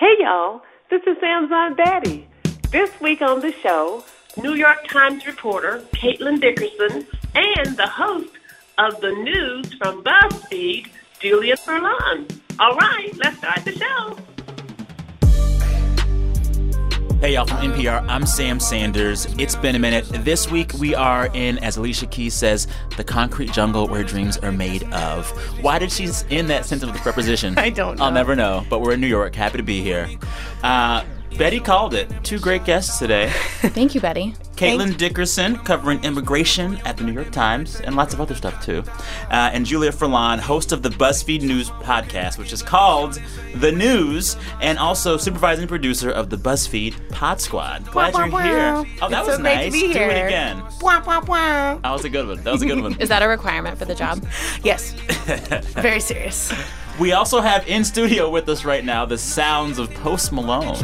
Hey y'all, this is Amazon Daddy. This week on the show, New York Times reporter Caitlin Dickerson and the host of the news from BuzzFeed, Julia Furlan. All right, let's start the show. Hey, y'all, from NPR, I'm Sam Sanders. It's been a minute. This week, we are in, as Alicia Keys says, the concrete jungle where dreams are made of. Why did she in that sense of the preposition? I don't know. I'll never know, but we're in New York. Happy to be here. Uh, Betty called it. Two great guests today. Thank you, Betty. Caitlin Dickerson covering immigration at the New York Times and lots of other stuff too. Uh, and Julia Furlan, host of the BuzzFeed News podcast, which is called The News, and also supervising producer of the BuzzFeed Pod Squad. Glad Wah, you're wah, here. Oh, that It's was so great to nice. be Do it again. Wah, wah, wah. That was a good one. That was a good one. Is that a requirement for the job? Yes. Very serious. We also have in studio with us right now the sounds of Post Malone.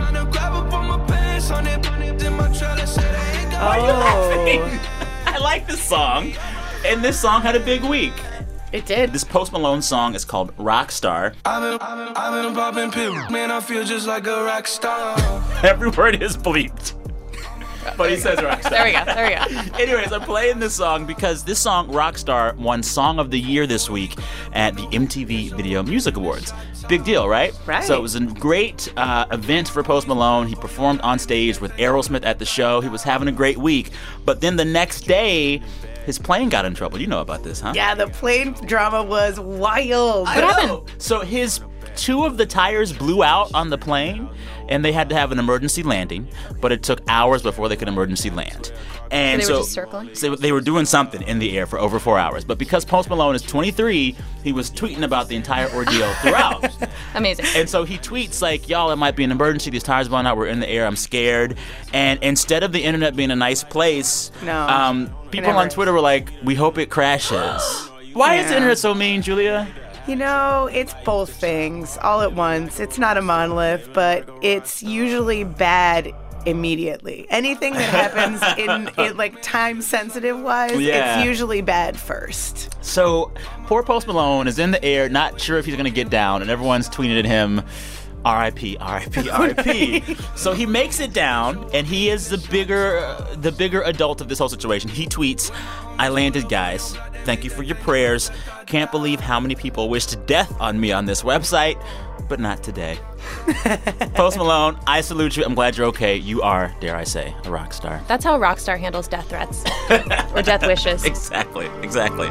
Oh. I like this song, and this song had a big week. It did. This Post Malone song is called Rockstar. I've been, I've been, I've been popping pills, man. I feel just like a rock star. Every word is bleeped. But he says rockstar. There we go. There we go. Anyways, I'm playing this song because this song, Rockstar, won Song of the Year this week at the MTV Video Music Awards. Big deal, right? Right. So it was a great uh, event for Post Malone. He performed on stage with Aerosmith at the show. He was having a great week. But then the next day, his plane got in trouble. You know about this, huh? Yeah, the plane drama was wild. I know. So his two of the tires blew out on the plane, and they had to have an emergency landing. But it took hours before they could emergency land. And So so, they were just circling? so they were doing something in the air for over four hours. But because Post Malone is 23, he was tweeting about the entire ordeal throughout. Amazing. And so he tweets like, "Y'all, it might be an emergency. These tires blown out. We're in the air. I'm scared." And instead of the internet being a nice place, No. um, people on. Twitter were like, "We hope it crashes." Why is the internet so mean, Julia? You know, it's both things all at once. It's not a monolith, but it's usually bad immediately. Anything that happens in, in like time sensitive wise, Yeah. it's usually bad first. So poor Post Malone is in the air, not sure if he's gonna get down, and everyone's tweeting at him. R.I.P. R.I.P. R.I.P. so he makes it down, and he is the bigger, the bigger adult of this whole situation. He tweets, "I landed, guys. Thank you for your prayers. Can't believe how many people wished death on me on this website, but not today." Post Malone, I salute you. I'm glad you're okay. You are, dare I say, a rock star. That's how a rock star handles death threats or death wishes. Exactly, exactly.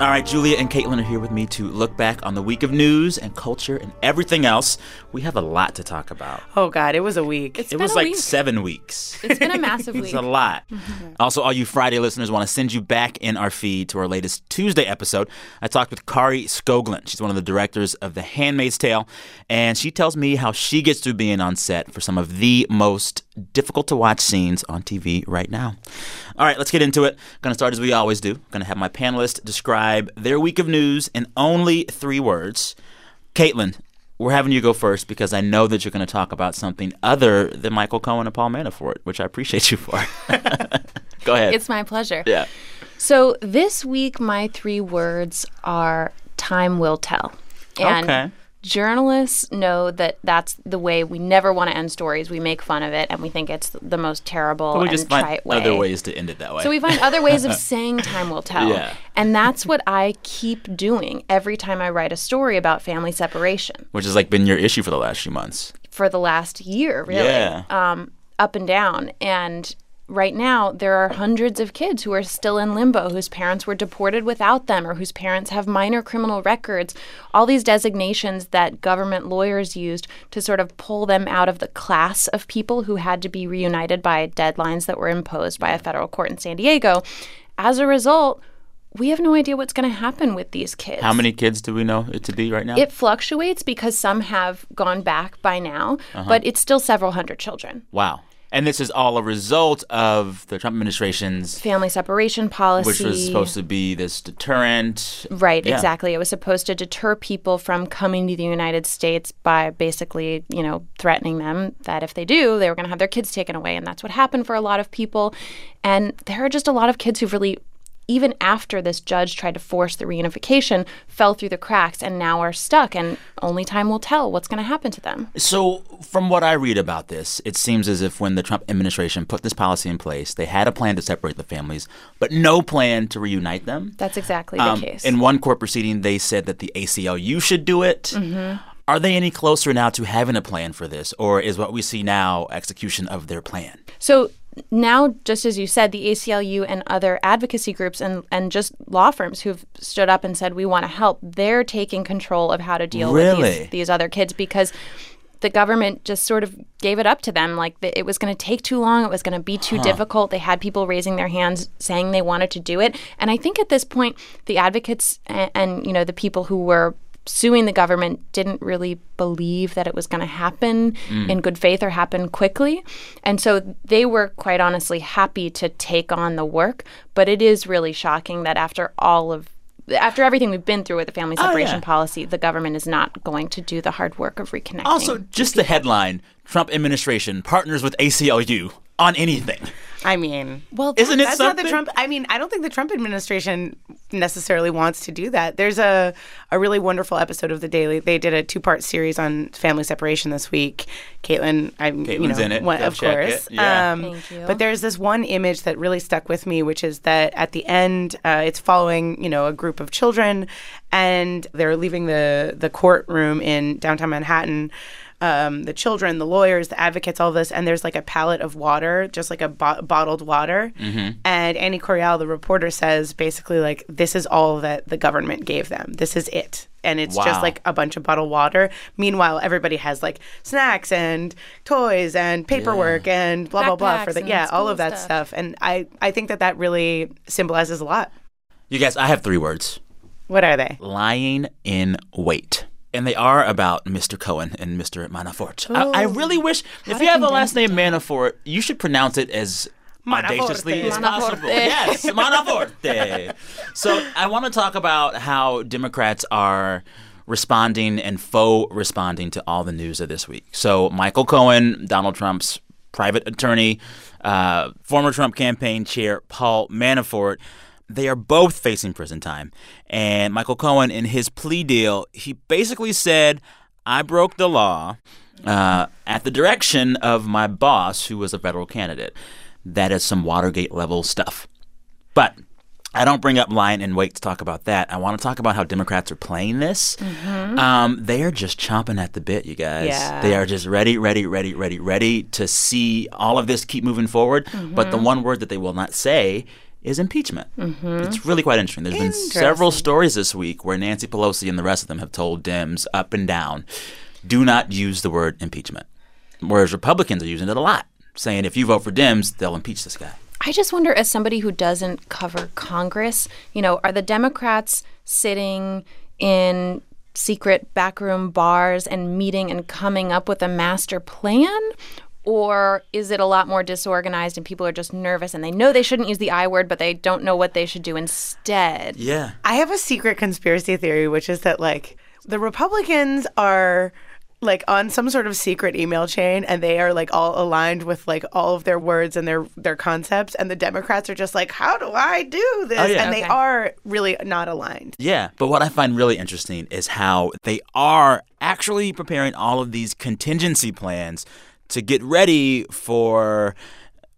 All right, Julia and Caitlin are here with me to look back on the week of news and culture and everything else. We have a lot to talk about. Oh God, it was a week. It's It been was a like week. seven weeks. It's been a massive week. It's a lot. Also, all you Friday listeners want to send you back in our feed to our latest Tuesday episode. I talked with Kari Skogland. She's one of the directors of The Handmaid's Tale, and she tells me how she gets through being on set for some of the most difficult to watch scenes on TV right now. All right, let's get into it. Going to start as we always do. Going to have my panelists describe their week of news in only three words. Caitlin, we're having you go first because I know that you're going to talk about something other than Michael Cohen and Paul Manafort, which I appreciate you for. go ahead. It's my pleasure. yeah. So this week, my three words are time will tell. And Okay. Journalists know that that's the way we never want to end stories. We make fun of it and we think it's the most terrible But we and just find way. other ways to end it that way. So we find other ways of saying time will tell. Yeah. And that's what I keep doing every time I write a story about family separation which has like been your issue for the last few months. for the last year, really. Yeah. Um, up and down. And right now, there are hundreds of kids who are still in limbo, whose parents were deported without them, or whose parents have minor criminal records. All these designations that government lawyers used to sort of pull them out of the class of people who had to be reunited by deadlines that were imposed by a federal court in San Diego. As a result, we have no idea what's going to happen with these kids. How many kids do we know it to be right now? It fluctuates because some have gone back by now, Uh-huh. but it's still several hundred children. wow. And this is all a result of the Trump administration's, Family separation policy. which was supposed to be this deterrent. Right, Yeah. exactly. It was supposed to deter people from coming to the United States by basically, you know, threatening them that if they do, they were going to have their kids taken away. And that's what happened for a lot of people. And there are just a lot of kids who've really even after this judge tried to force the reunification, fell through the cracks and now are stuck. And only time will tell what's going to happen to them. So, from what I read about this, it seems as if when the Trump administration put this policy in place, they had a plan to separate the families, but no plan to reunite them. That's exactly the Um, case. In one court proceeding, they said that the ACLU should do it. Are they any closer now to having a plan for this, or is what we see now execution of their plan? So now, just as you said, the ACLU and other advocacy groups and, and just law firms who've stood up and said, we want to help, they're taking control of how to deal with these, these other kids because the government just sort of gave it up to them. Like the, it was going to take too long, it was going to be too difficult. They had people raising their hands saying they wanted to do it. And I think at this point, the advocates and, and you know, the people who were suing the government didn't really believe that it was going to happen mm. in good faith or happen quickly. And so they were quite honestly happy to take on the work. But it is really shocking that after all of after everything we've been through with the family oh, separation yeah. policy, the government is not going to do the hard work of reconnecting. Also, just the headline Trump administration partners with ACLU on anything. I mean, well, Isn't it that's not the? Trump. I mean, I don't think the Trump administration necessarily wants to do that. There's a a really wonderful episode of the Daily. They did a two part series on family separation this week. Caitlin, I'm you Caitlin's know, in it. one- Go of course. it. Yeah. Um, Thank you. But there's this one image that really stuck with me, which is that at the end, uh, it's following you know a group of children, and they're leaving the the courtroom in downtown Manhattan um, the children, the lawyers, the advocates, all this, and there's like a pallet of water, just like a bo- bottled water. And Annie Correal, the reporter, says basically like this is all that the government gave them. This is it, and it's Wow. just like a bunch of bottled water. Meanwhile, everybody has like snacks and toys and paperwork and blah blah blah for the yeah all of that stuff. stuff. And I I think that that really symbolizes a lot. You guys, I have three words What are they? lying in wait. And they are about Mr. Cohen and Mr. Manafort. I, I really wish, if you have the last name Manafort, you should pronounce it as audaciously as possible. Yes, Manaforte. so I want to talk about how Democrats are responding and faux responding to all the news of this week. So Michael Cohen, Donald Trump's private attorney, uh, former Trump campaign chair Paul Manafort, they are both facing prison time. And Michael Cohen, in his plea deal, he basically said, I broke the law uh, at the direction of my boss, who was a federal candidate. That is some Watergate level stuff. But I don't bring up lying in wait to talk about that. I want to talk about how Democrats are playing this. Um, they are just chomping at the bit, you guys. Yeah. They are just ready, ready, ready, ready, ready to see all of this keep moving forward. But the one word that they will not say is impeachment. Mm-hmm. It's really quite interesting. There's been several stories this week where Nancy Pelosi and the rest of them have told Dems up and down, do not use the word impeachment. Whereas Republicans are using it a lot, saying if you vote for Dems, they'll impeach this guy. I just wonder, as somebody who doesn't cover Congress, you know, are the Democrats sitting in secret backroom bars and meeting and coming up with a master plan? Or is it a lot more disorganized and people are just nervous and they know they shouldn't use the I word, but they don't know what they should do instead? Yeah. I have a secret conspiracy theory, which is that like the Republicans are like on some sort of secret email chain and they are like all aligned with like all of their words and their their concepts and the Democrats are just like how do I do this Oh, yeah. and they are really not aligned. Yeah, but what I find really interesting is how they are actually preparing all of these contingency plans to get ready for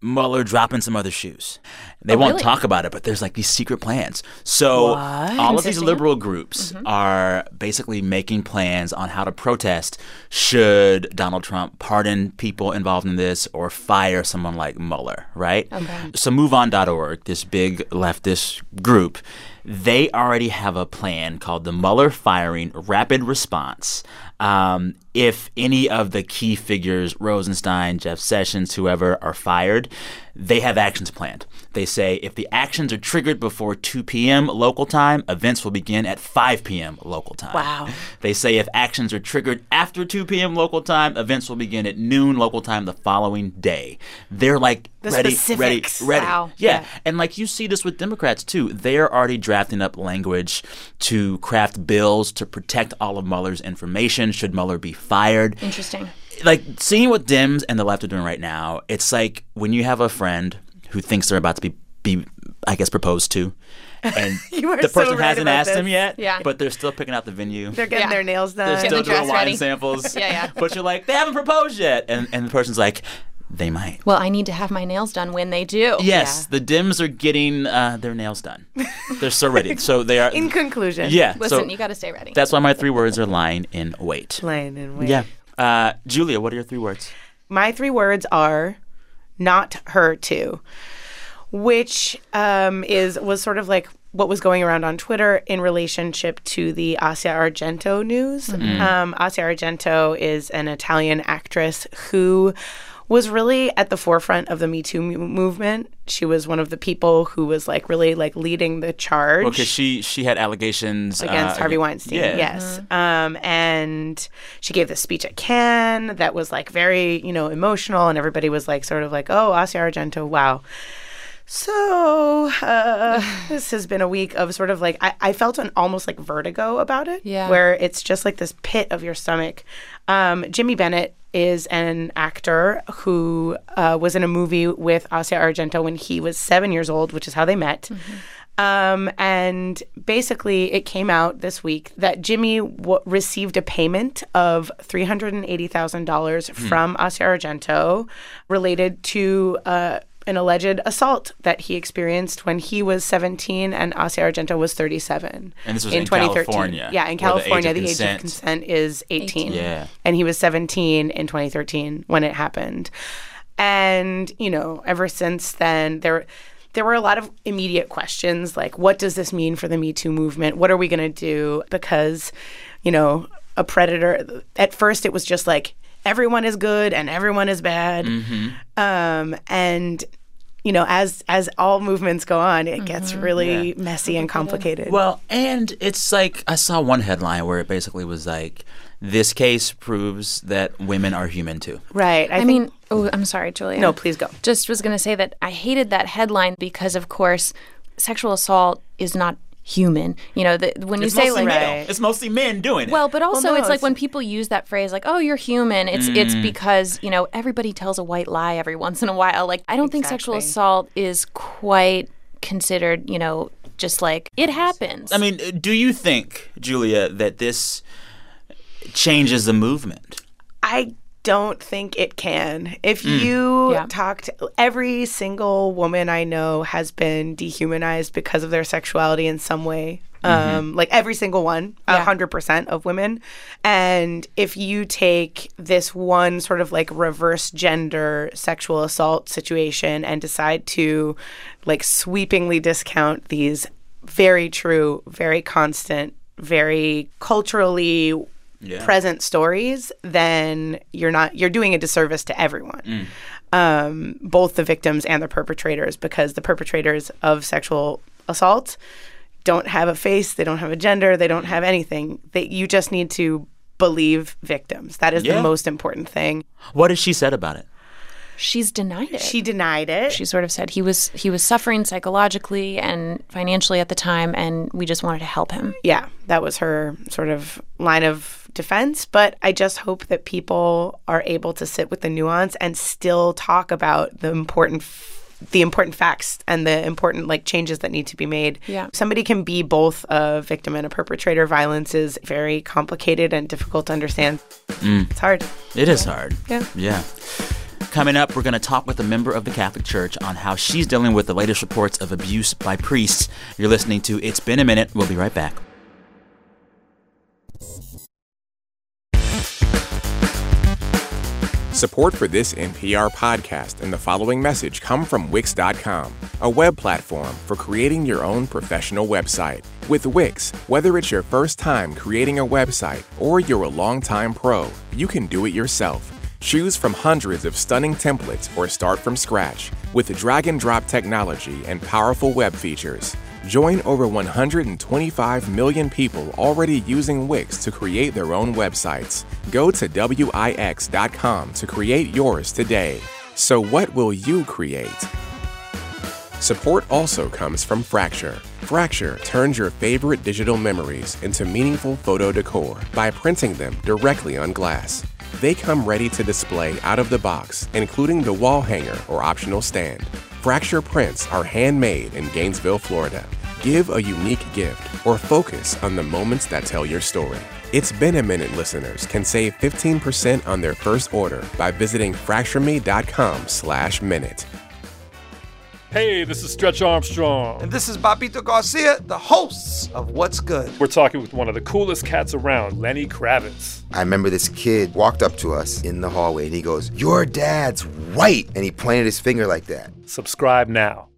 Mueller dropping some other shoes. They won't really? talk about it, but there's like these secret plans. So all of these liberal groups are basically making plans on how to protest should Donald Trump pardon people involved in this or fire someone like Mueller, right? Okay. So MoveOn.org, this big leftist group, they already have a plan called the Mueller Firing Rapid Response. Um, if any of the key figures, Rosenstein, Jeff Sessions, whoever, are fired, they have actions planned. They say if the actions are triggered before 2 p.m. local time, events will begin at 5 p.m. local time. Wow. They say if actions are triggered after 2 p.m. local time, events will begin at noon local time the following day. They're like The ready, specifics. ready, ready. Wow. Yeah. Yeah. And like you see this with Democrats too. They're already drafting up language to craft bills to protect all of Mueller's information should Mueller be fired. Interesting. Like seeing what Dems and the left are doing right now, it's like when you have a friend who thinks they're about to be, be I guess, proposed to, and You are the so person right hasn't asked them this. yet. Yeah. but they're still picking out the venue. They're getting Yeah. their nails done. They're still the doing wine ready. samples. Yeah, yeah. But you're like, they haven't proposed yet, and and the person's like, they might. Well, I need to have my nails done when they do. Yes, the Dims are getting uh, their nails done. They're so ready. So they are. In conclusion, yeah. Listen, so you got to stay ready. that's why my three words are lying in wait. Lying in wait. Yeah. Uh, Julia, what are your three words? My three words are not her too, which um, is was sort of like what was going around on Twitter in relationship to the Asia Argento news. Um, Asia Argento is an Italian actress who was really at the forefront of the Me Too mu- movement. She was one of the people who was like really like leading the charge Because she she had allegations against uh, Harvey Weinstein. Yeah. Yes. Um, and she gave this speech at Cannes that was like very, you know, emotional, and everybody was like, sort of like, oh, Asia Argento, wow. So uh, this has been a week of sort of like I, I felt an almost like vertigo about it, Yeah. where it's just like this pit of your stomach. Um, Jimmy Bennett is an actor who uh, was in a movie with Asia Argento when he was seven years old, which is how they met. Um, and basically, it came out this week that Jimmy w- received a payment of three hundred and eighty thousand dollars from Asia Argento related to uh, an alleged assault that he experienced when he was seventeen and Asia Argento was thirty-seven. And this was in California, Yeah, in where the age California, of the age of consent- is eighteen. Yeah. and he was seventeen in twenty thirteen when it happened. And you know, ever since then, there there were a lot of immediate questions like, what does this mean for the Me Too movement? What are we going to do? Because, you know, a predator. At first, it was just like everyone is good and everyone is bad, um, and you know, as as all movements go on, it gets really messy and complicated. Well, and it's like I saw one headline where it basically was like, "This case proves that women are human too." right. I, I think- mean, oh, I'm sorry, Julia. no, please go. Just was going to say that I hated that headline because, of course, sexual assault is not human. You know, the, when you say like, male. It's mostly men doing it. Well, but also no, it's like when people use that phrase like, "Oh, you're human." It's it's mm. because, you know, everybody tells a white lie every once in a while. Like I don't think sexual assault is quite considered, you know, just like it happens. I mean, do you think, Julia, that this changes the movement? I don't think it can. If you Yeah. to every single woman I know has been dehumanized because of their sexuality in some way. Um, like every single one, a Yeah. hundred percent of women. And if you take this one sort of like reverse gender sexual assault situation and decide to like sweepingly discount these very true, very constant, very culturally Yeah. present stories, then you're not you're doing a disservice to everyone, um, both the victims and the perpetrators, because the perpetrators of sexual assault don't have a face, they don't have a gender, they don't have anything. They, you just need to believe victims. That is Yeah. the most important thing. What has she said about it? she's denied it. She denied it. she sort of said he was he was suffering psychologically and financially at the time and we just wanted to help him. yeah, that was her sort of line of defense. But I just hope that people are able to sit with the nuance and still talk about the important. f- the important facts and the important like changes that need to be made. Yeah. Somebody can be both a victim and a perpetrator. Violence is very complicated and difficult to understand. Mm. It's hard. It is hard. Yeah. Yeah. Coming up, we're going to talk with a member of the Catholic Church on how she's dealing with the latest reports of abuse by priests. You're listening to It's Been a Minute. We'll be right back. Support for this NPR podcast and the following message come from Wix.com, a web platform for creating your own professional website. With Wix, whether it's your first time creating a website or you're a longtime pro, you can do it yourself. Choose from hundreds of stunning templates or start from scratch with drag and drop technology and powerful web features. Join over 125 million people already using Wix to create their own websites. Go to Wix.com to create yours today. So, what will you create? Support also comes from Fracture. Fracture turns your favorite digital memories into meaningful photo decor by printing them directly on glass. They come ready to display out of the box, including the wall hanger or optional stand. Fracture prints are handmade in Gainesville, Florida. give a unique gift, or focus on the moments that tell your story. It's Been a Minute listeners can save 15% on their first order by visiting fractureme.com slash minute. Hey, this is Stretch Armstrong. And this is Bobbito Garcia, the hosts of What's Good. We're talking with one of the coolest cats around, Lenny Kravitz. I remember this kid walked up to us in the hallway and he goes, Your dad's white. And he pointed his finger like that. Subscribe now.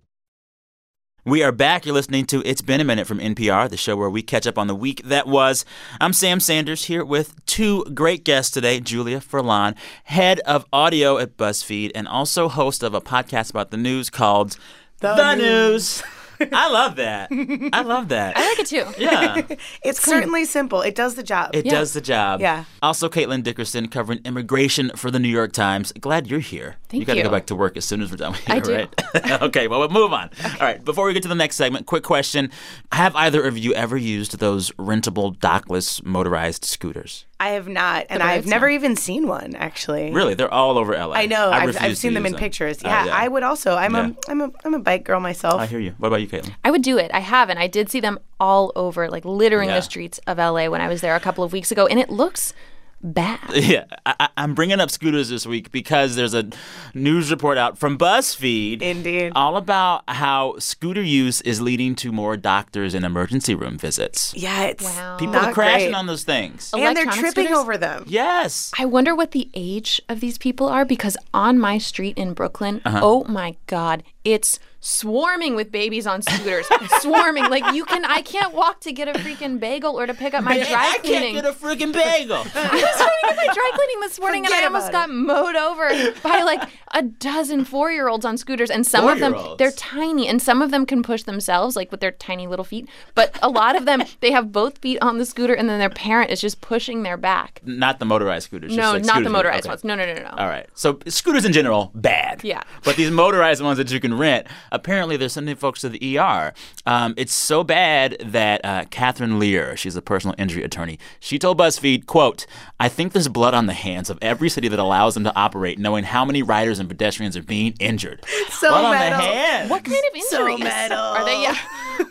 We are back. You're listening to It's Been a Minute from NPR, the show where we catch up on the week that was. I'm Sam Sanders here with two great guests today Julia Furlan, head of audio at BuzzFeed, and also host of a podcast about the news called The The, News. News. I love that. I love that. I like it too. Yeah, It's certainly simple. It does the job. it Yeah. does the job. Yeah. Also, Caitlin Dickerson covering immigration for the New York Times. Glad you're here. Thank you You got to go back to work as soon as we're done with you, I do. right? okay, well, we'll move on. All right, before we get to the next segment, quick question. Have either of you ever used those rentable, dockless, motorized scooters? I have not, and I've never even seen one actually. Really? They're all over LA. I know. I I've, I've seen them use in pictures. Uh, Yeah, I would also. I'm Yeah. a I'm a I'm a bike girl myself. I hear you. What about you, Caitlin? I would do it. I haven't. I did see them all over, like littering Yeah. the streets of LA when I was there a couple of weeks ago, and it looks bad. Yeah, I, I- I'm bringing up scooters this week because there's a news report out from BuzzFeed. Indeed. All about how scooter use is leading to more doctors and emergency room visits. yeah, it's Wow. People not are crashing great. on those things. and they're tripping scooters? over them. Yes. I wonder what the age of these people are because on my street in Brooklyn, Uh-huh. oh my God, it's swarming with babies on scooters. swarming. Like you can, I can't walk to get a freaking bagel or to pick up my Man, dry I can't get a freaking bagel. I was trying to get my dry cleaning this morning and I almost about got mowed over by like a dozen four year olds on scooters. And some of them, they're tiny and some of them can push themselves, like with their tiny little feet. But a lot of them, they have both feet on the scooter and then their parent is just pushing their back. not the motorized scooters. just No, like not scooters. the motorized Okay. ones. No, no, no, no. All right. So scooters in general, bad. Yeah. But these motorized ones that you can rent, apparently they're sending folks to the ER. Um, it's so bad that uh, Catherine Lerer, she's a personal injury attorney, she told BuzzFeed, quote, I think there's blood on the hands of every city that allows them to operate, knowing how many riders and pedestrians are being injured. So blood on metal. the hands. What kind of injuries? So injuries metal. are they? Yeah.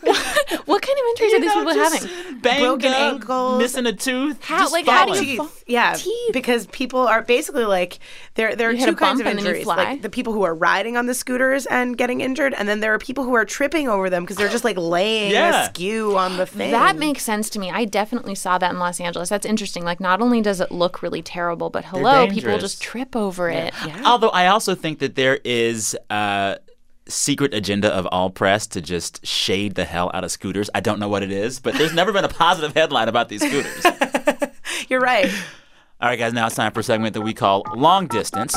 what, what kind of injuries are these people having? Banged Broken up, ankles. missing a tooth. How- just like, how do falling. you Teeth. fall- Yeah, Teeth. because people are basically like there. There are You two kinds of and then you injuries: like the people who are riding on the scooters and getting injured, and then there are people who are tripping over them because they're just like laying Yeah. askew on the thing. That makes sense to me. I definitely saw that in Los Angeles. That's interesting. Like, not only does it look really terrible, but hello, people just trip over it. Although I also think that there is a secret agenda of all press to just shade the hell out of scooters. I don't know what it is, but there's never been a positive headline about these scooters. You're right. all right, guys, now it's time for a segment that we call Long Distance,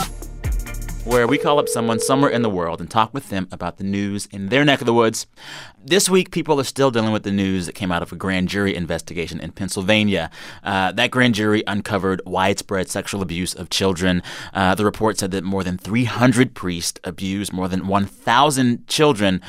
where we call up someone somewhere in the world and talk with them about the news in their neck of the woods. This week, people are still dealing with the news that came out of a grand jury investigation in Pennsylvania. Uh, that grand jury uncovered widespread sexual abuse of children. Uh, the report said that more than 300 priests abused more than 1,000 children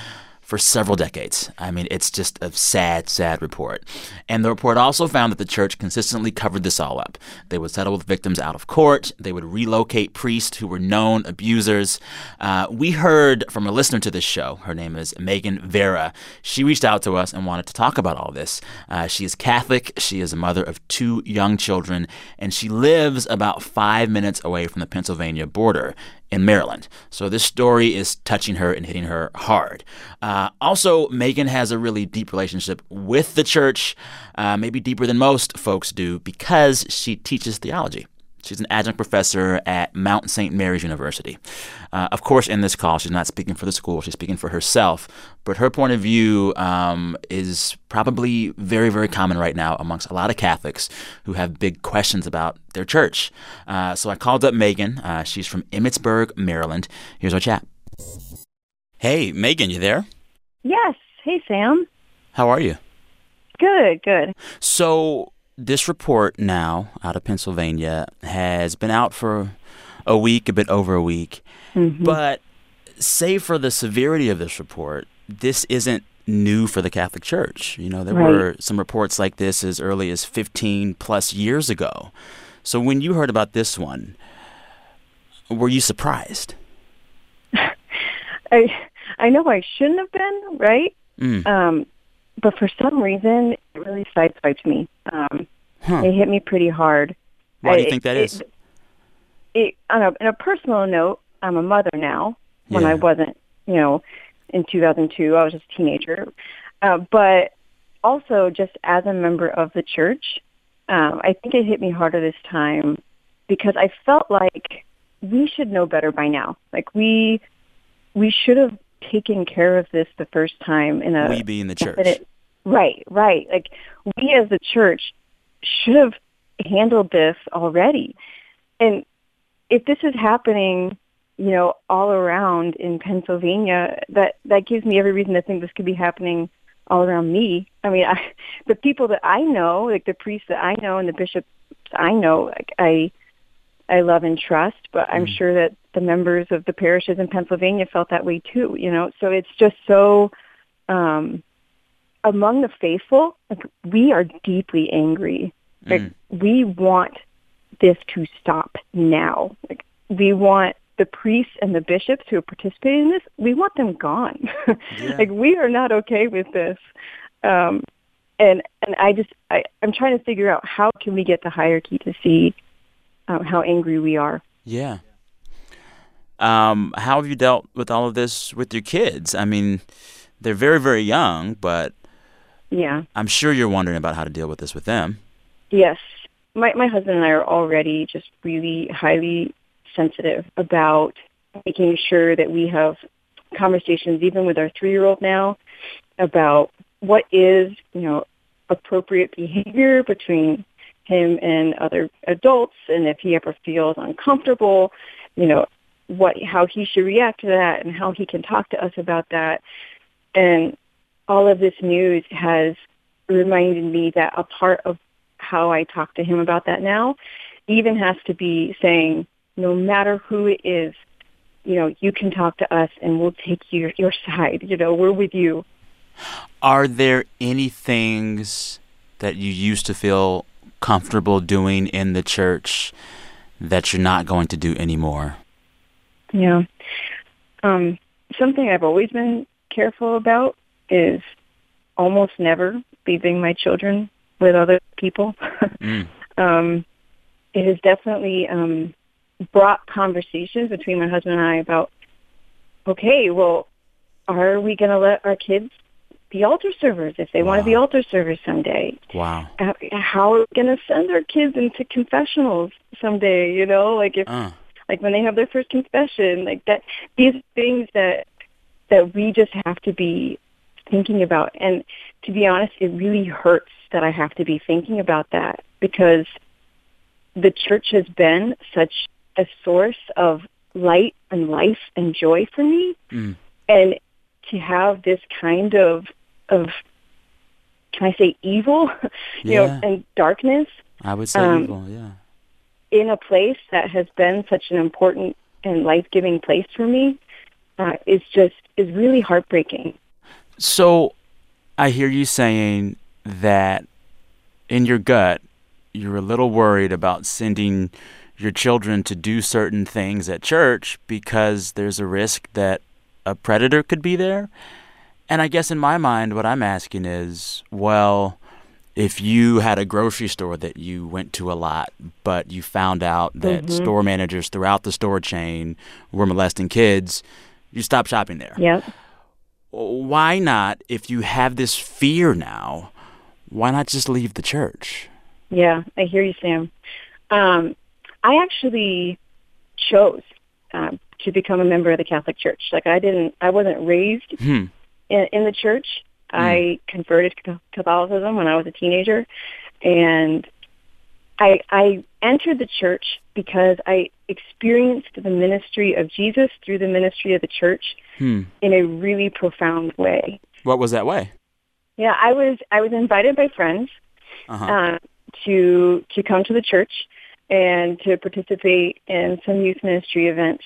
for several decades. I mean, it's just a sad, sad report. And the report also found that the church consistently covered this all up. They would settle with victims out of court, they would relocate priests who were known abusers. Uh, we heard from a listener to this show. Her name is Megan Vera. She reached out to us and wanted to talk about all this. Uh, she is Catholic, she is a mother of two young children, and she lives about five minutes away from the Pennsylvania border in Maryland. So this story is touching her and hitting her hard. Uh, also, Megan has a really deep relationship with the church, uh, maybe deeper than most folks do, because she teaches theology. She's an adjunct professor at Mount St. Mary's University. Uh, of course, in this call, she's not speaking for the school, she's speaking for herself. But her point of view um, is probably very, very common right now amongst a lot of Catholics who have big questions about their church. Uh, so I called up Megan. Uh, she's from Emmitsburg, Maryland. Here's our chat. Hey, Megan, you there? Yes. Hey, Sam. How are you? Good, good. So, this report now out of Pennsylvania has been out for a week, a bit over a week. But, save for the severity of this report, this isn't new for the Catholic Church. You know, there Right. were some reports like this as early as 15 plus years ago. So, when you heard about this one, were you surprised? I I know I shouldn't have been, right? Mm. Um, but for some reason, it really sideswiped me. Um, Huh. It hit me pretty hard. Why do you think that it, is? It, on a, on a personal note, I'm a mother now. When Yeah. I wasn't, you know, in 2002, I was just a teenager. Uh, but also, just as a member of the church, um, I think it hit me harder this time because I felt like we should know better by now. Like we we should have taken care of this the first time in a We be in the church. Right, right. Like we as the church should have handled this already. And if this is happening, you know, all around in Pennsylvania, that that gives me every reason to think this could be happening all around me. I mean, I, the people that I know, like the priests that I know and the bishops I know, like I I love and trust, but I'm sure that the members of the parishes in Pennsylvania felt that way too, you know. So it's just so um among the faithful, like we are deeply angry. Like we want this to stop now. Like we want the priests and the bishops who are participating in this, we want them gone. like we are not okay with this. Um and and I just I, I'm trying to figure out how can we get the hierarchy to see um, how angry we are. Yeah. Um, how have you dealt with all of this with your kids? I mean, they're very, very young, but Yeah. I'm sure you're wondering about how to deal with this with them. Yes. My my husband and I are already just really highly sensitive about making sure that we have conversations even with our 3-year-old now about what is, you know, appropriate behavior between him and other adults and if he ever feels uncomfortable, you know, what how he should react to that and how he can talk to us about that. And all of this news has reminded me that a part of how I talk to him about that now even has to be saying, no matter who it is, you know, you can talk to us and we'll take your your side. You know, we're with you. Are there any things that you used to feel comfortable doing in the church that you're not going to do anymore? Yeah. Um, something I've always been careful about is almost never leaving my children with other people. Mm. um, it has definitely um, brought conversations between my husband and I about, okay, well, are we going to let our kids be altar servers if they want to be altar servers someday? Wow. Uh, How are we going to send our kids into confessionals someday? You know, like if Uh, like when they have their first confession, like that. These things that that we just have to be thinking about. And to be honest, it really hurts that I have to be thinking about that because the church has been such a source of light and life and joy for me. Mm. And to have this kind of of can I say evil, you Yeah. know, and darkness I would say Um, evil, yeah. in a place that has been such an important and life-giving place for me uh, is just is really heartbreaking. So I hear you saying that in your gut, you're a little worried about sending your children to do certain things at church because there's a risk that a predator could be there. And I guess in my mind, what I'm asking is, well, if you had a grocery store that you went to a lot, but you found out that Mhm. store managers throughout the store chain were molesting kids, you stop shopping there Yep. Why not if you have this fear now why not just leave the church Yeah, I hear you, Sam. Um, I actually chose um, to become a member of the Catholic Church. Like I didn't, I wasn't raised hmm. in, in the church. I converted to Catholicism when I was a teenager, and I I entered the church because I experienced the ministry of Jesus through the ministry of the church Hmm. in a really profound way. what was that way Yeah, I was I was invited by friends uh-huh. uh, to to come to the church and to participate in some youth ministry events.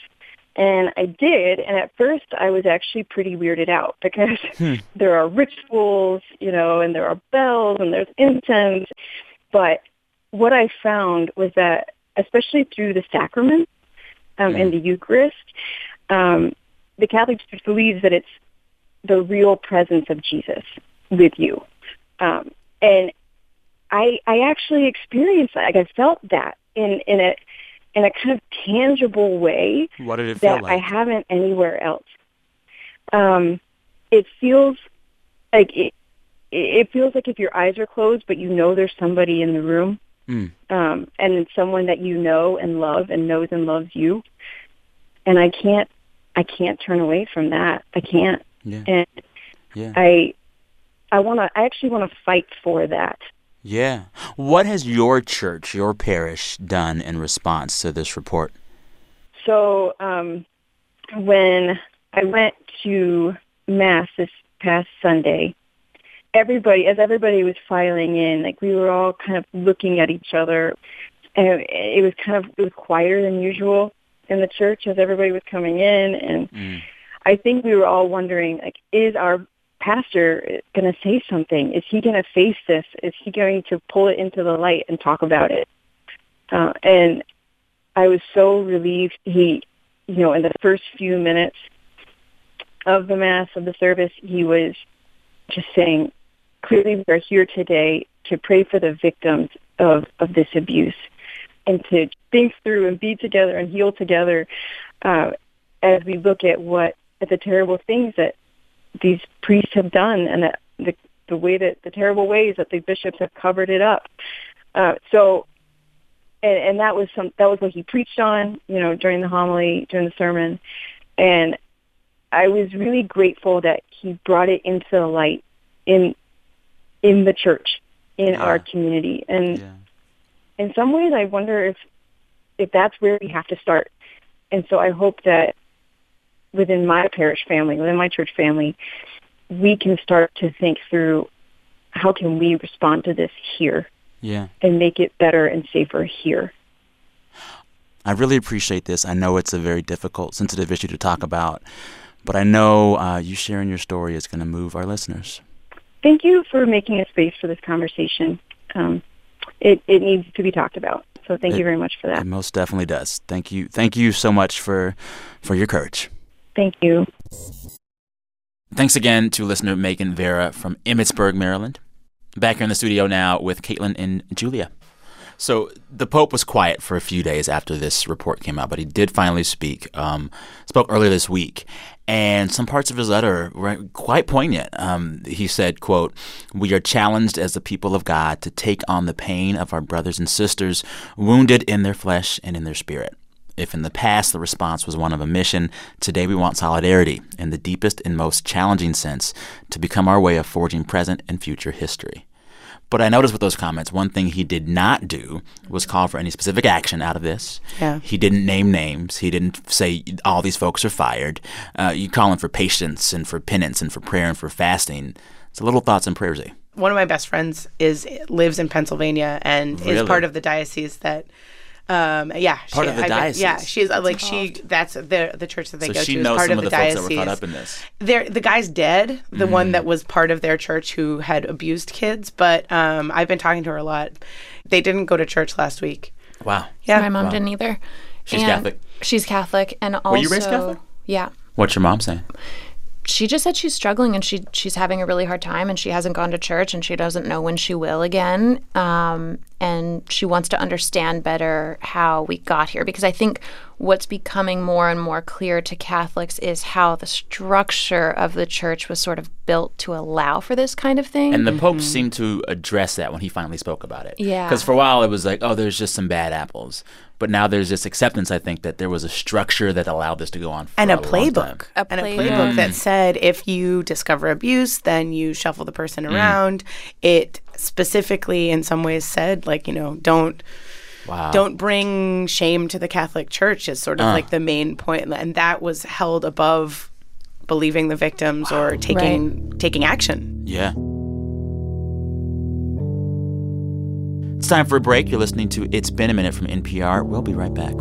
And I did, and at first I was actually pretty weirded out because Hmm. there are rituals, you know, and there are bells and there's incense. But what I found was that, especially through the sacraments um, and the Eucharist, um, the Catholic Church believes that it's the real presence of Jesus with you. Um, and I I actually experienced that. Like I felt that in in a in a kind of tangible way What did it feel that like? I haven't anywhere else. Um, it feels like it, it feels like if your eyes are closed, but you know there's somebody in the room, Mm. um, and it's someone that you know and love and knows and loves you. And I can't, I can't turn away from that. I can't. Yeah. And Yeah. I, I want to. I actually want to fight for that. Yeah. What has your church, your parish, done in response to this report? So um, when I went to mass this past Sunday, everybody, as everybody was filing in, like we were all kind of looking at each other, and it was kind of it was quieter than usual in the church as everybody was coming in, and I think we were all wondering, like, is our pastor going to say something? Is he going to face this? Is he going to pull it into the light and talk about it? Uh, and I was so relieved. He, you know, in the first few minutes of the mass of the service, he was just saying, clearly we are here today to pray for the victims of, of this abuse and to think through and be together and heal together uh, as we look at what at the terrible things that these priests have done and that the the way that the terrible ways that the bishops have covered it up. Uh, so, and, and that was some that was what he preached on, you know, during the homily, during the sermon, and I was really grateful that he brought it into the light in in the church, in our community, and in some ways, I wonder if if that's where we have to start. And so I hope that within my parish family, within my church family, we can start to think through how can we respond to this here Yeah. and make it better and safer here. I really appreciate this. I know it's a very difficult, sensitive issue to talk about, but I know uh, you sharing your story is going to move our listeners. Thank you for making a space for this conversation. Um, it, it needs to be talked about. So thank It- you very much for that. It most definitely does. Thank you. Thank you so much for for your courage. Thank you. Thanks again to listener Megan Vera from Emmitsburg, Maryland. Back here in the studio now with Caitlin and Julia. So the Pope was quiet for a few days after this report came out, but he did finally speak. Um, spoke earlier this week, and some parts of his letter were quite poignant. Um, he said, "quote We are challenged as the people of God to take on the pain of our brothers and sisters wounded in their flesh and in their spirit." If in the past the response was one of omission, today we want solidarity in the deepest and most challenging sense to become our way of forging present and future history. But I noticed with those comments, one thing he did not do was call for any specific action out of this. Yeah. He didn't name names. He didn't say all these folks are fired. Uh, you calling for patience and for penance and for prayer and for fasting. It's a little thoughts and prayers. One of my best friends is lives in Pennsylvania and Really? is part of the diocese that. Um, yeah, Part of the I've diocese? Yeah, she's uh, like she. That's the the church that they So go she to. is knows part some of of the, the folks that diocese. were caught up in this. There, the guy's dead. The one Mm. that was part of their church who had abused kids. But um, I've been talking to her a lot. They didn't go to church last week. Wow. Yeah, my mom Wow. didn't either. She's And Catholic? She's Catholic, and also Were you raised Catholic? Yeah, What's your mom saying? She just said she's struggling and she she's having a really hard time and she hasn't gone to church and she doesn't know when she will again. Um, and she wants to understand better how we got here because I think what's becoming more and more clear to Catholics is how the structure of the church was sort of built to allow for this kind of thing. And the Pope seemed to address that when he finally spoke about it. Yeah. Because for a while it was like, oh, there's just some bad apples. But now there's this acceptance, I think, that there was a structure that allowed this to go on for and a, long time. playbook, and a playbook that said if you discover abuse, then you shuffle the person Mm. around. It specifically, in some ways, said like you know don't. Wow. Don't bring shame to the Catholic Church is sort of Uh. like the main point, and that was held above believing the victims or taking taking action. Yeah. It's time for a break. You're listening to It's Been a Minute from NPR. We'll be right back.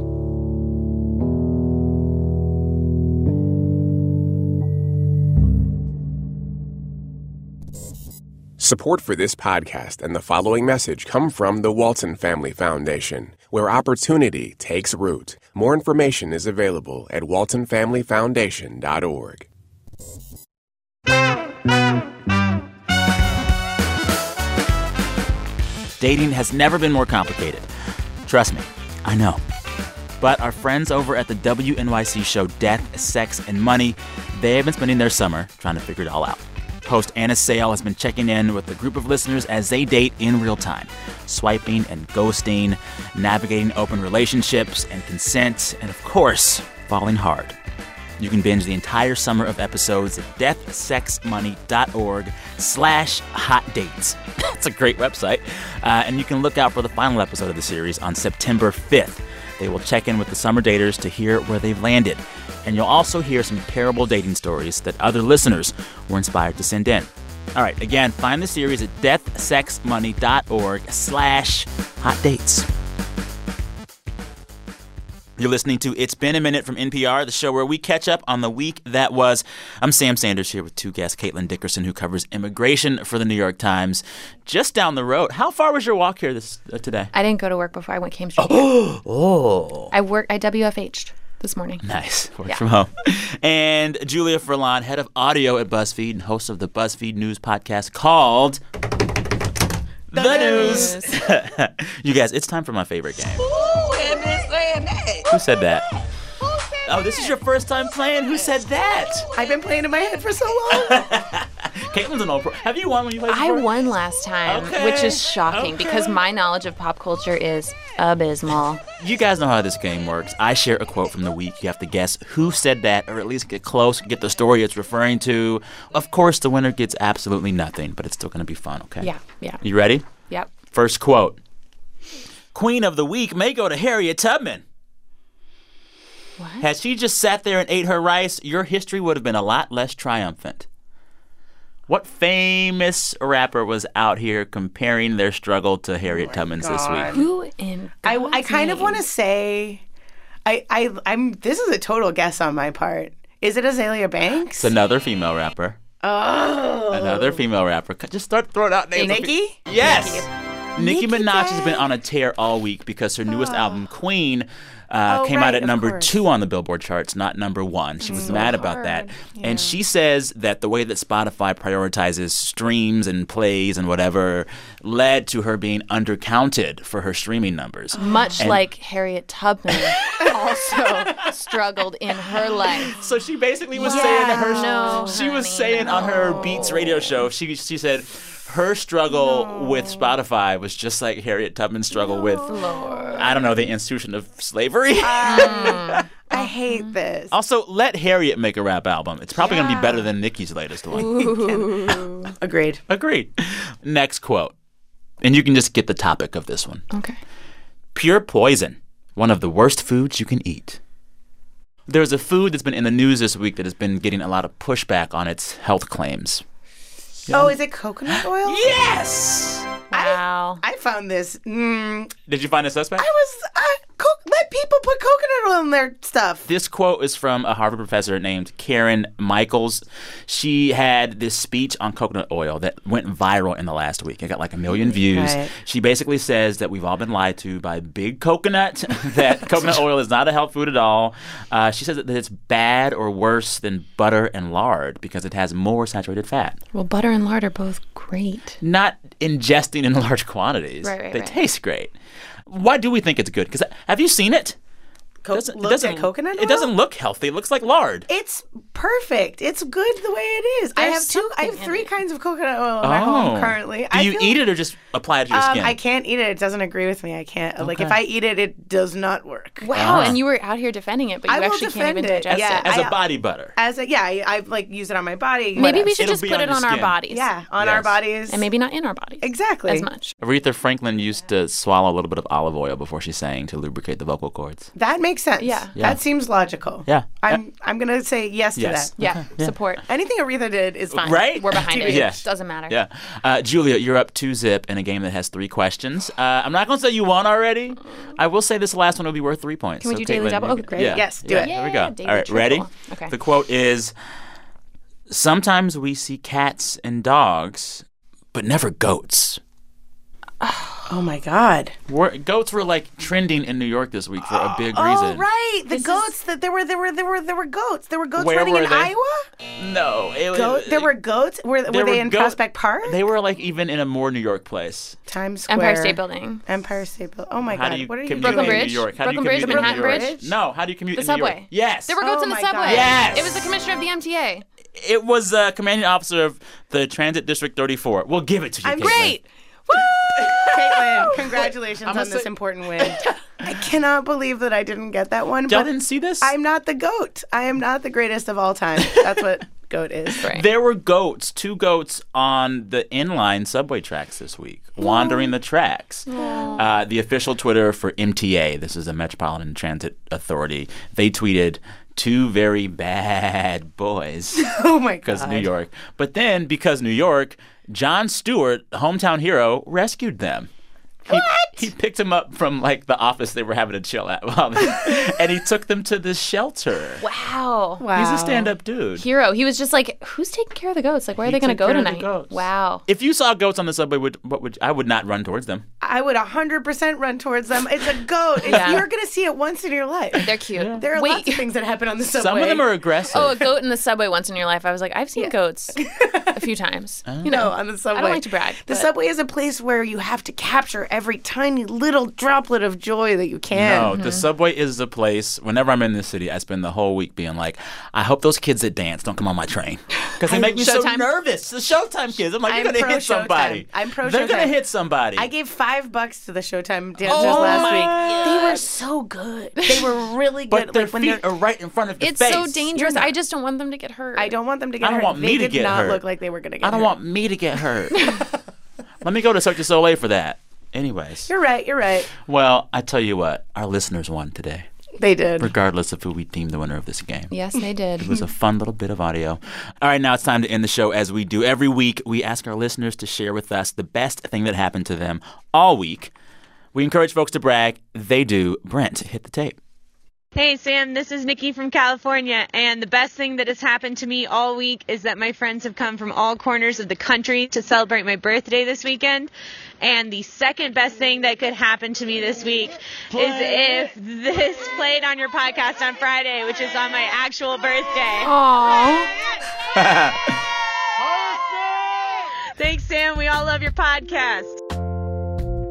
Support for this podcast and the following message come from the Walton Family Foundation, where opportunity takes root. More information is available at waltonfamilyfoundation.org. Dating has never been more complicated. Trust me, I know. But our friends over at the WNYC show Death, Sex, and Money, they have been spending their summer trying to figure it all out. Host Anna Sale has been checking in with a group of listeners as they date in real time, swiping and ghosting, navigating open relationships and consent, and of course, falling hard. You can binge the entire summer of episodes at deathsexmoney.org slash hot dates. That's a great website. Uh, and you can look out for the final episode of the series on September 5th. They will check in with the summer daters to hear where they've landed. And you'll also hear some terrible dating stories that other listeners were inspired to send in. All right, again, find the series at deathsexmoney.org slash hot dates. You're listening to It's Been a Minute from NPR, the show where we catch up on the week that was. I'm Sam Sanders here with two guests, Caitlin Dickerson, who covers immigration for the New York Times, just down the road. How far was your walk here this uh, today? I didn't go to work before I went came straight. Oh, oh. I work. I WFH'd this morning. Nice. Work Yeah. from home. And Julia Furlan, head of audio at BuzzFeed and host of the BuzzFeed News podcast called The, News. you guys, it's time for my favorite game. Who said that? Oh, this is your first time playing? Who said that? I've been playing in my head for so long. Caitlin's an old pro. Have you won when you played I won last time, which is shocking because my knowledge of pop culture is abysmal. You guys know how this game works. I share a quote from the week. You have to guess who said that, or at least get close, get the story it's referring to. Of course, the winner gets absolutely nothing, but it's still going to be fun, okay? Yeah, yeah. You ready? Yep. First quote Queen of the week may go to Harriet Tubman. What? Had she just sat there and ate her rice, your history would have been a lot less triumphant. What famous rapper was out here comparing their struggle to Harriet oh Tubman's this week? Who in I, I God's kind of want to say, I, I, I'm. This is a total guess on my part. Is it Azealia Banks? It's another female rapper. oh, Another female rapper. Just start throwing out names. of Yes. Nikki. Nicki Nicki Minaj has been on a tear all week because her newest album, Queen, uh, Oh, came out at number course. two on the Billboard charts, not number one. She was mad about that. And she says that the way that Spotify prioritizes streams and plays and whatever led to her being undercounted for her streaming numbers. Much And- like Harriet Tubman also struggled in her life. So she basically was saying that her No, she was honey, saying on her Beats radio show she she said her struggle with Spotify was just like Harriet Tubman's struggle with I don't know the institution of slavery. Ah. I hate this. also, let Harriet make a rap album. It's probably going to be better than Nicki's latest one. Agreed. Agreed. Next quote. And you can just get the topic of this one. Okay. Pure poison, one of the worst foods you can eat. There's a food that's been in the news this week that has been getting a lot of pushback on its health claims. Oh, is it coconut oil? Yes! Wow. I found this. Mm, Did you find a suspect? I was. Uh, co- let people put coconut oil in their stuff. This quote is from a Harvard professor named Karin Michels. She had this speech on coconut oil that went viral in the last week. It got like a million views. Right. She basically says that we've all been lied to by Big Coconut, that coconut oil is not a health food at all. Uh, she says that it's bad or worse than butter and lard because it has more saturated fat. Well, butter and lard are both great. Not ingesting in large quantities. Right, right, they right. taste great. Why do we think it's good? Because have you seen it? Co- Doesn't- it looked doesn't- coconut oil. It doesn't look healthy. It looks like lard. It's perfect. It's good the way it is. I have two. I have three it. kinds of coconut oil in my home currently. Do I you feel- eat it or just apply it to your Um, skin? I can't eat it. It doesn't agree with me. I can't. Like if I eat it, it does not work. Wow. Ah. And you were out here defending it, but you I will actually can't even defend it. digest Yeah, it. As a I- body butter. As a yeah, I, I like use it on my body. Maybe whatever. we should It'll just put on it on our bodies. Yeah, on Yes. our bodies. And maybe not in our bodies. exactly As much. Aretha Franklin used to swallow a little bit of olive oil before she sang to lubricate the vocal cords. That makes sense. Yeah. Yeah. That seems logical. Yeah. I'm I'm gonna say yes to that. Yeah. Support. Anything Aretha did is fine. Right? We're behind it. Yes. Doesn't matter. Yeah. Uh, Julia, you're up two zip in a game that has three questions. Uh, I'm not going to say you won already. I will say this last one will be worth three points. Can we So do daily Caitlin, double? you Oh, great. Yeah. Yes, do Yeah, it. There we go. daily All right, ready? Okay. The quote is Sometimes we see cats and dogs, but never goats. Oh my God. Were, goats were like trending in New York this week for a big Oh reason. Oh right, the goats. That there were there were there were there were goats. There were goats Where running were in they? Iowa. No, it was. Goat. There were goats. Were, were they were in goat- Prospect Park? They were like even in a more New York place. Times Square. Empire State Building. Empire State Building. Oh my How God. do you what are you commute Brooklyn in Bridge? New York? How Brooklyn do you Bridge, commute New Manhattan York? Bridge? No, how do you commute The in New York? subway. Yes. There were goats Oh in the my subway. God. Yes. It was the commissioner of the MTA. It was uh, commanding officer of the Transit District 34. We'll give it to you. I'm Caitlin. Great. Caitlin, congratulations I'm on gonna this say- important win. I cannot believe that I didn't get that one. Y'all but didn't see this? I'm not the goat. I am not the greatest of all time. That's what goat is. Right. There were goats, two goats on the N line subway tracks this week, wandering the tracks. Uh, the official Twitter for MTA, this is the Metropolitan Transit Authority, they tweeted two very bad boys Oh my god. because New York. But then, because New York, Jon Stewart, hometown hero, rescued them. He, he picked them up from like the office they were having to chill at, while they- and he took them to the shelter. Wow. Wow. He's a stand-up dude. Hero. He was just like, who's taking care of the goats? Like, where are He they going to go care of the tonight? goats. Wow. If you saw goats on the subway, would what would I would not run towards them? I would 100% run towards them. It's a goat. It's, Yeah. You're going to see it once in your life. They're cute. There are Wait. lots of things that happen on the subway. Some of them are aggressive. Oh, a goat in the subway once in your life. I was like, I've seen goats a few times. You know, No, on the subway. I don't like to brag. The but- subway is a place where you have to capture every tiny little droplet of joy that you can. No, the mm-hmm. subway is the place. Whenever I'm in this city, I spend the whole week being like, I hope those kids that dance don't come on my train because they make me so nervous. The Showtime kids. I'm like, I'm you're gonna pro hit somebody. Showtime. I'm pro They're gonna hit somebody. I gave five bucks to the Showtime dancers Oh last my week. They were so good. They were really good. but their like when feet they're right in front of your It's face. so dangerous. I just don't want them to get hurt. I don't want them to get I don't hurt. want they me to did not look like they were going to get I don't hurt. want me to get hurt. Let me go to Cirque du Soleil for that. Anyways, You're right. You're right. well, I tell you what, our listeners won today, They did. regardless of who we deemed the winner of this game. Yes, they did. It was a fun little bit of audio. All right, now it's time to end the show as we do every week. We ask our listeners to share with us the best thing that happened to them all week. We encourage folks to brag. They do. Brent, hit the tape. Hey Sam, this is Nikki from California, and the best thing that has happened to me all week is that my friends have come from all corners of the country to celebrate my birthday this weekend. And the second best thing that could happen to me this week is if this played on your podcast on Friday, which is on my actual birthday. Aww. Thanks, Sam. We all love your podcast.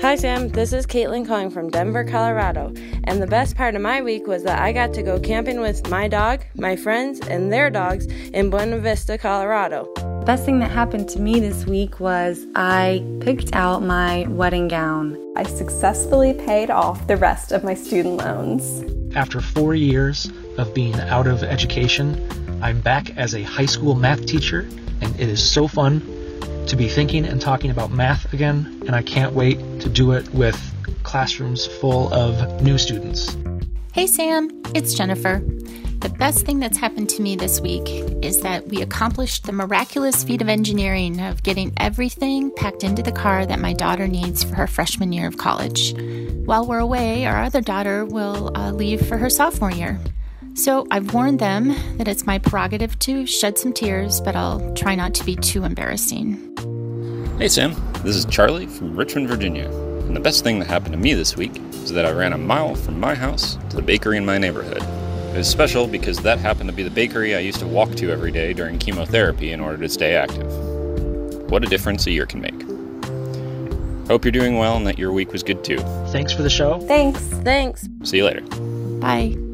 Hi, Sam. This is Caitlin calling from Denver, Colorado. And the best part of my week was that I got to go camping with my dog, my friends, and their dogs in Buena Vista, Colorado. Best thing that happened to me this week was I picked out my wedding gown. I successfully paid off the rest of my student loans. After four years of being out of education, I'm back as a high school math teacher, and it is so fun to be thinking and talking about math again, and I can't wait to do it with classrooms full of new students. Hey Sam, it's Jennifer. The best thing that's happened to me this week is that we accomplished the miraculous feat of engineering of getting everything packed into the car that my daughter needs for her freshman year of college. While we're away, our other daughter will uh, leave for her sophomore year. So I've warned them that it's my prerogative to shed some tears, but I'll try not to be too embarrassing. Hey Sam, this is Charlie from Richmond, Virginia. And the best thing that happened to me this week is that I ran a mile from my house to the bakery in my neighborhood. It was special because that happened to be the bakery I used to walk to every day during chemotherapy in order to stay active. What a difference a year can make. Hope you're doing well and that your week was good too. Thanks for the show. Thanks. Thanks. See you later. Bye.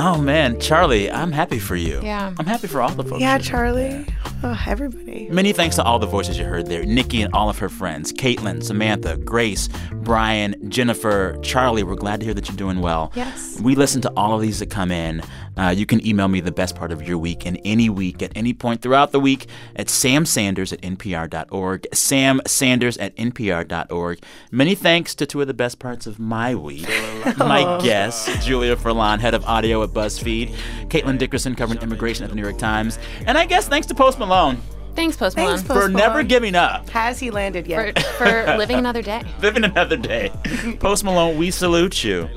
Oh man, Charlie, I'm happy for you. Yeah. I'm happy for all the folks. Yeah, you- Charlie. Oh, everybody. Many thanks to all the voices you heard there Nikki and all of her friends Caitlin, Samantha, Grace, Brian, Jennifer, Charlie. We're glad to hear that you're doing well. Yes. We listen to all of these that come in. Uh, you can email me the best part of your week in any week at any point throughout the week at samsanders at npr.org. Sam Sanders at npr.org. Many thanks to two of the best parts of my week. my guests, Julia Furlan, head of audio at BuzzFeed, Caitlin Dickerson, covering immigration at the New York Times, and I guess thanks to Post Malone Thanks, Post Malone. Thanks, Post for never giving up. Has he landed yet? for, for living another day. Living another day. Post Malone, we salute you.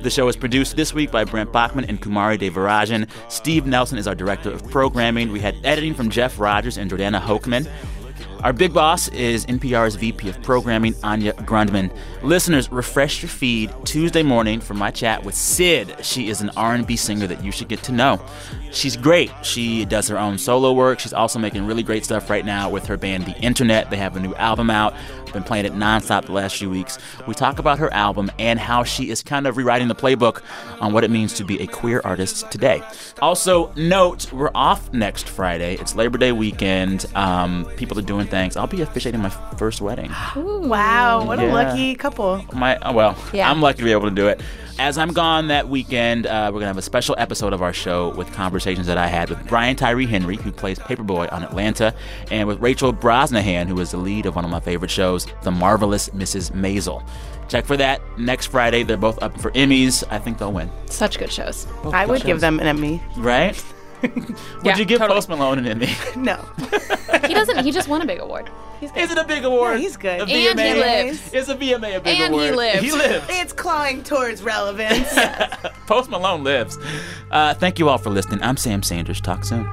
The show is produced this week by Brent Baughman and Kumari Devarajan. Steve Nelson is our director of programming. We had editing from Jeff Rogers and Jordana Hochman. Our big boss is NPR's VP of Programming, Anya Grundman. Listeners, refresh your feed Tuesday morning for my chat with Syd. She is an R&B singer that you should get to know. She's great. She does her own solo work. She's also making really great stuff right now with her band The Internet. They have a new album out. Been playing it nonstop the last few weeks. We talk about her album and how she is kind of rewriting the playbook on what it means to be a queer artist today. Also, note we're off next Friday. It's Labor Day weekend. Um, people are doing things. I'll be officiating my first wedding. Wow, what a lucky couple. My oh, well, Yeah. I'm lucky to be able to do it. As I'm gone that weekend, uh, we're gonna have a special episode of our show with conversations that I had with Brian Tyree Henry, who plays Paperboy on Atlanta, and with Rachel Brosnahan, who is the lead of one of my favorite shows, The Marvelous Mrs. Maisel. Check for that next Friday. They're both up for Emmys. I think they'll win. Such good shows. I would give them an Emmy. Right? Would you give Post Malone an Emmy? No. he doesn't. He just won a big award. He's Is it a big award? Yeah, he's good. A And he VMA? lives. Is a VMA a big award? And he lives. He lives. It's clawing towards relevance. Post Malone lives. Uh, thank you all for listening. I'm Sam Sanders. Talk soon.